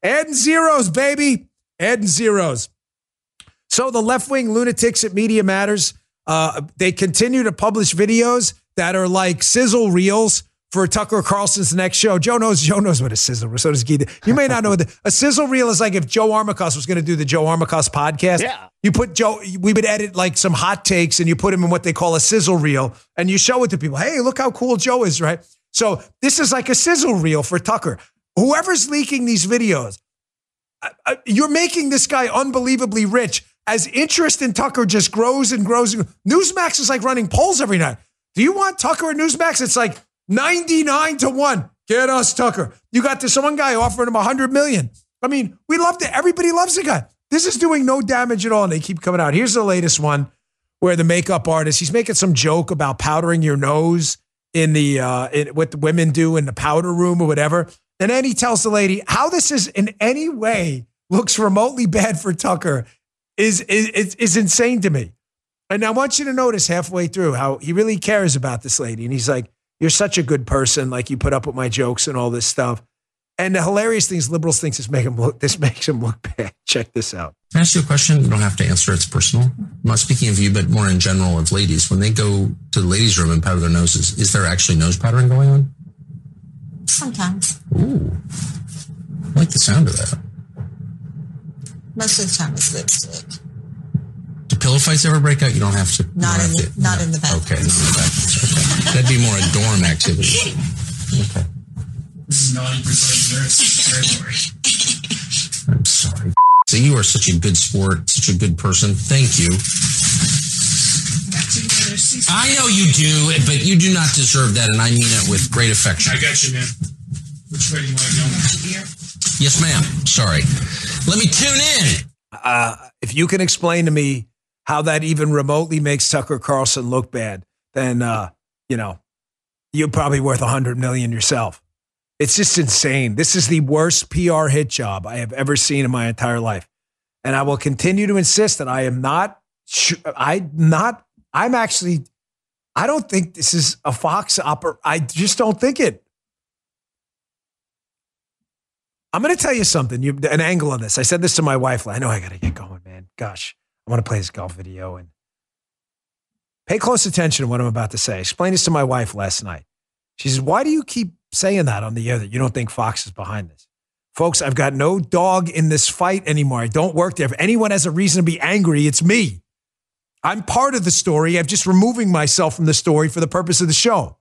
Adding zeros, baby. Adding zeros. So the left wing lunatics at Media Matters, uh, they continue to publish videos that are like sizzle reels for Tucker Carlson's next show. Joe knows Joe knows what a sizzle reel. So does Geeta. You may not know what the, a sizzle reel is like. If Joe Armacost was going to do the Joe Armacost podcast, Yeah. you put Joe. We would edit like some hot takes, and you put him in what they call a sizzle reel, and you show it to people. Hey, look how cool Joe is, right? So this is like a sizzle reel for Tucker. Whoever's leaking these videos, uh, uh, you're making this guy unbelievably rich as interest in Tucker just grows and grows. Newsmax is like running polls every night. Do you want Tucker at Newsmax? It's like 99 to 1. Get us Tucker. You got this one guy offering him 100 million. I mean, we love it. Everybody loves the guy. This is doing no damage at all. And they keep coming out. Here's the latest one where the makeup artist, he's making some joke about powdering your nose in the uh in, what the women do in the powder room or whatever. And then he tells the lady how this is in any way looks remotely bad for Tucker is is, is insane to me. And I want you to notice halfway through how he really cares about this lady. And he's like, You're such a good person. Like you put up with my jokes and all this stuff. And the hilarious thing is liberals think this make him look this makes him look bad. Check this out. Can I ask you a question? You don't have to answer. It's personal. I'm not speaking of you, but more in general of ladies. When they go to the ladies' room and powder their noses, is there actually nose powdering going on? Sometimes. Ooh. I like the sound of that. Most of the time it's lipstick. Do pillow fights ever break out? You don't have to. you Not don't in have the not in the bathroom. Okay, not in the bathroom. Okay. That'd be more a dorm activity. Okay. This is naughty person nurse territory. I'm sorry. So you are such a good sport, such a good person. Thank you. I know you do, but you do not deserve that, and I mean it with great affection. I got you, man. Which way do you want to go? Yes, ma'am. Sorry. Let me tune in. Uh, if you can explain to me how that even remotely makes Tucker Carlson look bad, then uh, you know you're probably worth a hundred million yourself. It's just insane. This is the worst PR hit job I have ever seen in my entire life, and I will continue to insist that I am not. I'm not. I'm actually. I don't think this is a Fox opera. I just don't think it. I'm going to tell you something. You, an angle on this. I said this to my wife. I know I got to get going, man. Gosh, I want to play this golf video and pay close attention to what I'm about to say. I explained this to my wife last night. She says, "Why do you keep saying that on the air that you don't think Fox is behind this?" Folks, I've got no dog in this fight anymore. I don't work there. If anyone has a reason to be angry, it's me. I'm part of the story. I'm just removing myself from the story for the purpose of the show.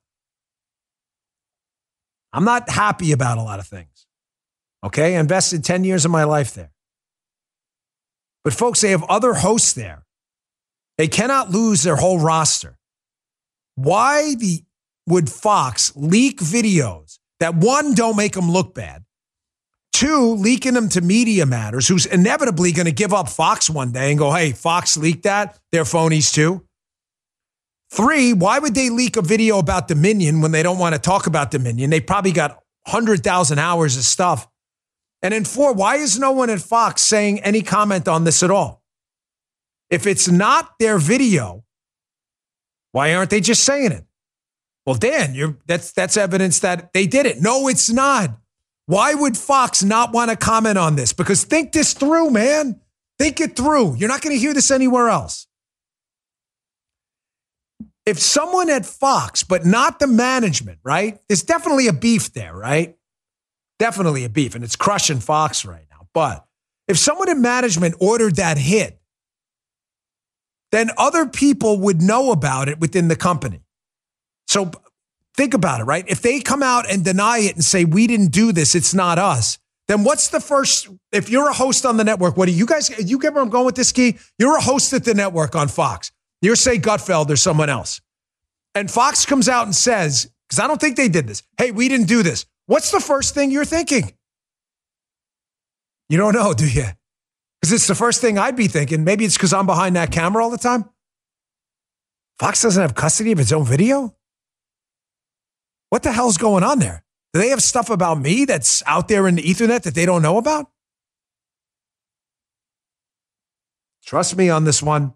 I'm not happy about a lot of things. Okay. I invested 10 years of my life there. But folks, they have other hosts there. They cannot lose their whole roster. Why the, would Fox leak videos that one, don't make them look bad, two, leaking them to Media Matters, who's inevitably going to give up Fox one day and go, hey, Fox leaked that? They're phonies too. Three, why would they leak a video about Dominion when they don't want to talk about Dominion? They probably got 100,000 hours of stuff. And in four, why is no one at Fox saying any comment on this at all? If it's not their video, why aren't they just saying it? Well, Dan, you're, that's, that's evidence that they did it. No, it's not. Why would Fox not want to comment on this? Because think this through, man. Think it through. You're not going to hear this anywhere else. If someone at Fox, but not the management, right? There's definitely a beef there, right? Definitely a beef, and it's crushing Fox right now. But if someone in management ordered that hit, then other people would know about it within the company. So think about it, right? If they come out and deny it and say, we didn't do this, it's not us, then what's the first? If you're a host on the network, what do you guys, you get where I'm going with this, Key? You're a host at the network on Fox. You're, say, Gutfeld or someone else. And Fox comes out and says, because I don't think they did this, hey, we didn't do this. What's the first thing you're thinking? You don't know, do you? Because it's the first thing I'd be thinking. Maybe it's because I'm behind that camera all the time. Fox doesn't have custody of its own video? What the hell's going on there? Do they have stuff about me that's out there in the Ethernet that they don't know about? Trust me on this one.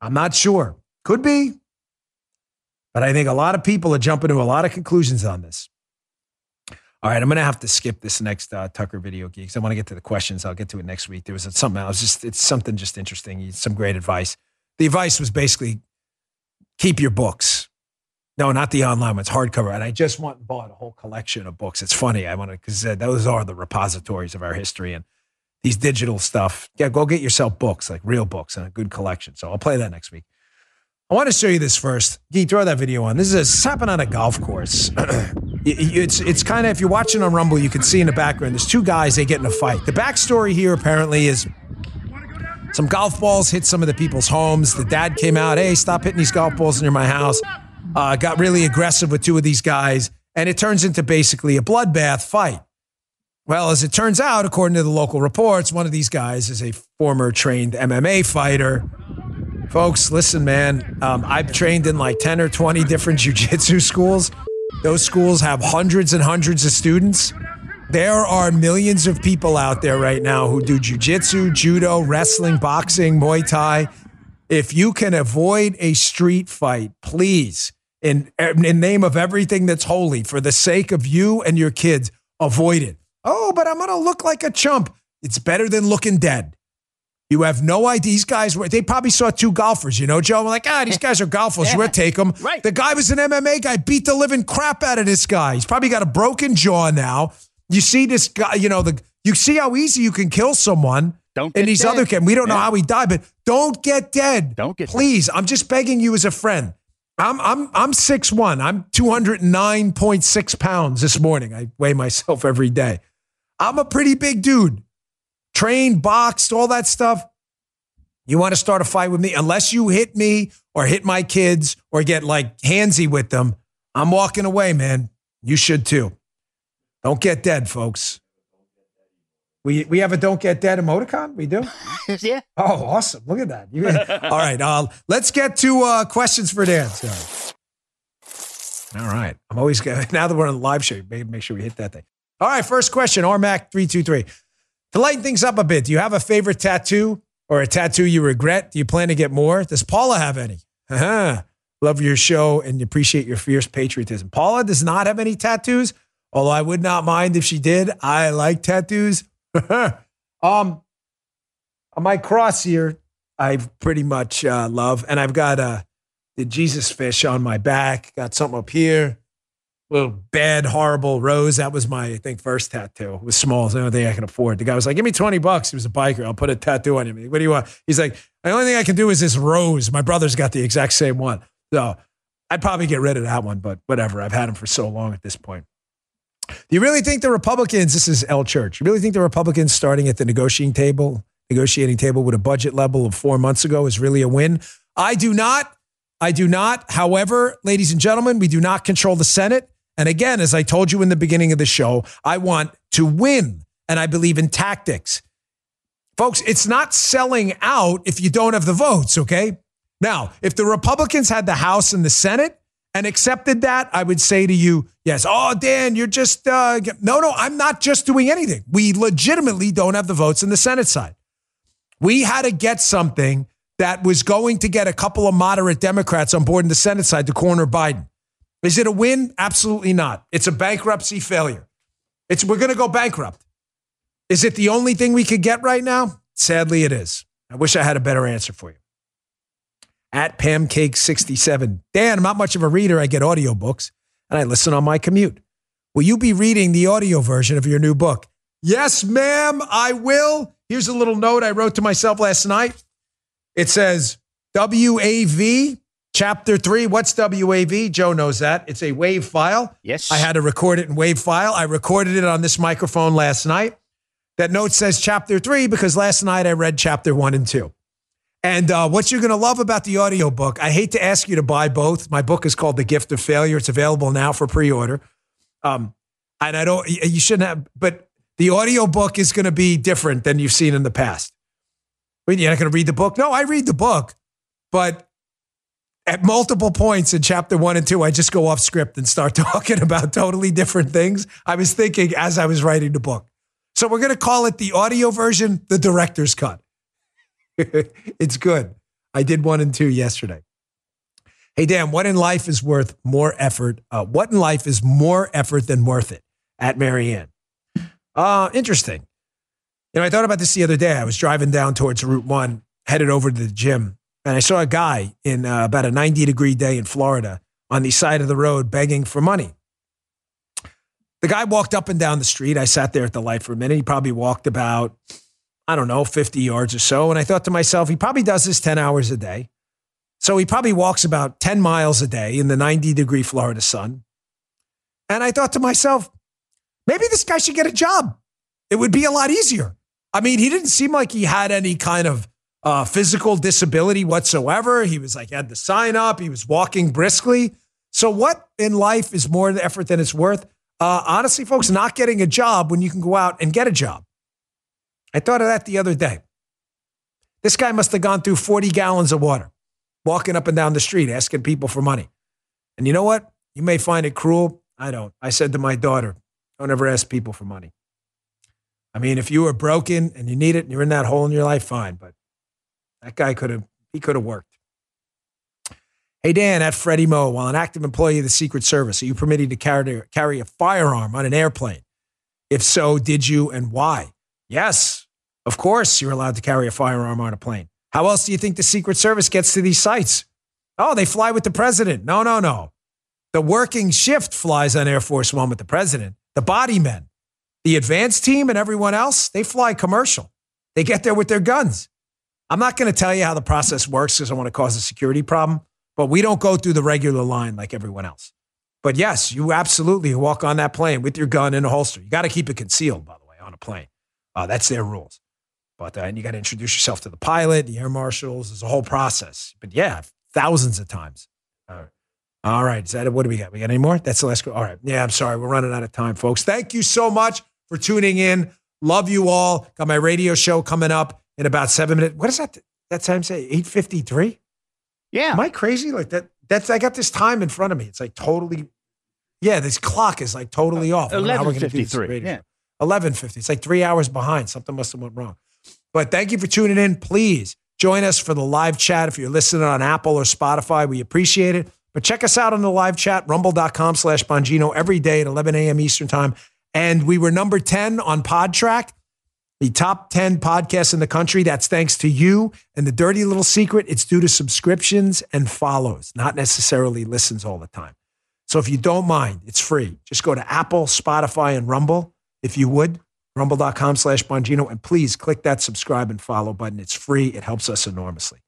I'm not sure. Could be. But I think a lot of people are jumping to a lot of conclusions on this. All right, I'm to have to skip this next uh, Tucker video geeks. I want to get to the questions. I'll get to it next week. There was something else. Just it's something just interesting. Some great advice. The advice was basically keep your books. No, not the online ones, hardcover. And I just went and bought a whole collection of books. It's funny. I want to because uh, those are the repositories of our history and these digital stuff. Yeah, go get yourself books like real books and a good collection. So I'll play that next week. I want to show you this first. Gee, throw that video on. This is a, on a golf course. it's it's kind of if you're watching on Rumble, you can see in the background. There's two guys. They get in a fight. The backstory here apparently is some golf balls hit some of the people's homes. The dad came out. Hey, stop hitting these golf balls near my house. Uh, got really aggressive with two of these guys, and it turns into basically a bloodbath fight. Well, as it turns out, according to the local reports, one of these guys is a former trained MMA fighter. Folks, listen, man, um, I've trained in like 10 or 20 different jujitsu schools. Those schools have hundreds and hundreds of students. There are millions of people out there right now who do jujitsu, judo, wrestling, boxing, Muay Thai. If you can avoid a street fight, please, in, in name of everything that's holy, for the sake of you and your kids, avoid it. Oh, but I'm going to look like a chump. It's better than looking dead. You have no idea. These guys were, they probably saw two golfers, you know, Joe. I'm like, ah, these guys are golfers. yeah. We'll take them. Right. The guy was an MMA guy, beat the living crap out of this guy. He's probably got a broken jaw now. You see this guy, you know, the you see how easy you can kill someone. Don't in these dead. other games. We don't yeah. know how he died, but don't get dead. Don't get Please, dead. I'm just begging you as a friend. I'm I'm I'm six one. I'm 209.6 pounds this morning. I weigh myself every day. I'm a pretty big dude. Trained, boxed, all that stuff. You want to start a fight with me? Unless you hit me or hit my kids or get like handsy with them, I'm walking away, man. You should too. Don't get dead, folks. We we have a don't get dead emoticon. We do. yeah. Oh, awesome! Look at that. You, all right. Uh, let's get to uh, questions for Dan. Sorry. All right. I'm always going. Now that we're on the live show, make sure we hit that thing. All right. First question. RMAC three two three. To lighten things up a bit, do you have a favorite tattoo or a tattoo you regret? Do you plan to get more? Does Paula have any? Uh-huh. Love your show and appreciate your fierce patriotism. Paula does not have any tattoos, although I would not mind if she did. I like tattoos. um, on my cross here, I pretty much uh, love, and I've got uh, the Jesus fish on my back. Got something up here, little bad, horrible rose. That was my, I think, first tattoo. It was small. It's the only thing I can afford. The guy was like, "Give me twenty bucks." He was a biker. I'll put a tattoo on you. What do you want? He's like, "The only thing I can do is this rose." My brother's got the exact same one, so I'd probably get rid of that one. But whatever. I've had him for so long at this point. Do you really think the Republicans, this is L Church, you really think the Republicans starting at the negotiating table, negotiating table with a budget level of four months ago is really a win? I do not. I do not. However, ladies and gentlemen, we do not control the Senate. And again, as I told you in the beginning of the show, I want to win and I believe in tactics. Folks, it's not selling out if you don't have the votes, okay? Now, if the Republicans had the House and the Senate, and accepted that, I would say to you, yes, oh, Dan, you're just, uh, no, no, I'm not just doing anything. We legitimately don't have the votes in the Senate side. We had to get something that was going to get a couple of moderate Democrats on board in the Senate side to corner Biden. Is it a win? Absolutely not. It's a bankruptcy failure. It's we're going to go bankrupt. Is it the only thing we could get right now? Sadly, it is. I wish I had a better answer for you at Pamcake67. Dan, I'm not much of a reader. I get audiobooks and I listen on my commute. Will you be reading the audio version of your new book? Yes, ma'am, I will. Here's a little note I wrote to myself last night. It says WAV chapter three. What's WAV? Joe knows that. It's a WAV file. Yes. I had to record it in WAV file. I recorded it on this microphone last night. That note says chapter three because last night I read chapter one and two. And uh, what you're going to love about the audiobook, I hate to ask you to buy both. My book is called The Gift of Failure. It's available now for pre order. Um, And I don't, you shouldn't have, but the audio book is going to be different than you've seen in the past. Wait, you're not going to read the book? No, I read the book, but at multiple points in chapter one and two, I just go off script and start talking about totally different things. I was thinking as I was writing the book. So we're going to call it the audio version, the director's cut. it's good. I did one and two yesterday. Hey, Dan, what in life is worth more effort? Uh, what in life is more effort than worth it? At Marianne. Uh, interesting. You know, I thought about this the other day. I was driving down towards Route 1, headed over to the gym, and I saw a guy in uh, about a 90 degree day in Florida on the side of the road begging for money. The guy walked up and down the street. I sat there at the light for a minute. He probably walked about, I don't know, 50 yards or so. And I thought to myself, he probably does this 10 hours a day. So he probably walks about 10 miles a day in the 90 degree Florida sun. And I thought to myself, maybe this guy should get a job. It would be a lot easier. I mean, he didn't seem like he had any kind of uh, physical disability whatsoever. He was like, had the sign up, he was walking briskly. So, what in life is more effort than it's worth? Uh, honestly, folks, not getting a job when you can go out and get a job. I thought of that the other day. This guy must have gone through 40 gallons of water, walking up and down the street, asking people for money. And you know what? You may find it cruel. I don't. I said to my daughter, don't ever ask people for money. I mean, if you are broken and you need it and you're in that hole in your life, fine. But that guy could have, he could have worked. Hey, Dan, at Freddie Mo, while an active employee of the Secret Service, are you permitted to carry, carry a firearm on an airplane? If so, did you and why? Yes, of course, you're allowed to carry a firearm on a plane. How else do you think the Secret Service gets to these sites? Oh, they fly with the president. No, no, no. The working shift flies on Air Force One with the president. The body men, the advance team, and everyone else, they fly commercial. They get there with their guns. I'm not going to tell you how the process works because I want to cause a security problem, but we don't go through the regular line like everyone else. But yes, you absolutely walk on that plane with your gun in a holster. You got to keep it concealed, by the way, on a plane. Uh, that's their rules. But uh, and you got to introduce yourself to the pilot, the air marshals. There's a whole process. But yeah, thousands of times. All right. All right. Is that? What do we got? We got any more? That's the last. All right. Yeah, I'm sorry. We're running out of time, folks. Thank you so much for tuning in. Love you all. Got my radio show coming up in about seven minutes. What is that? That time say eight fifty three. Yeah. Am I crazy? Like that? That's I got this time in front of me. It's like totally. Yeah, this clock is like totally uh, off. I don't know how we're gonna do this 11:53, yeah. Eleven fifty. It's like three hours behind. Something must have went wrong. But thank you for tuning in. Please join us for the live chat if you're listening on Apple or Spotify. We appreciate it. But check us out on the live chat, rumble.com slash Bongino every day at 11 a.m. Eastern Time. And we were number 10 on Podtrac, the top 10 podcasts in the country. That's thanks to you. And the dirty little secret, it's due to subscriptions and follows, not necessarily listens all the time. So if you don't mind, it's free. Just go to Apple, Spotify, and Rumble, if you would, rumble.com slash Bongino. And please click that subscribe and follow button. It's free. It helps us enormously.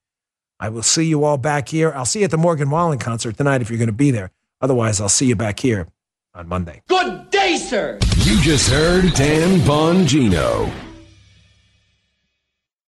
I will see you all back here. I'll see you at the Morgan Wallen concert tonight if you're going to be there. Otherwise, I'll see you back here on Monday. Good day, sir. You just heard Dan Bongino.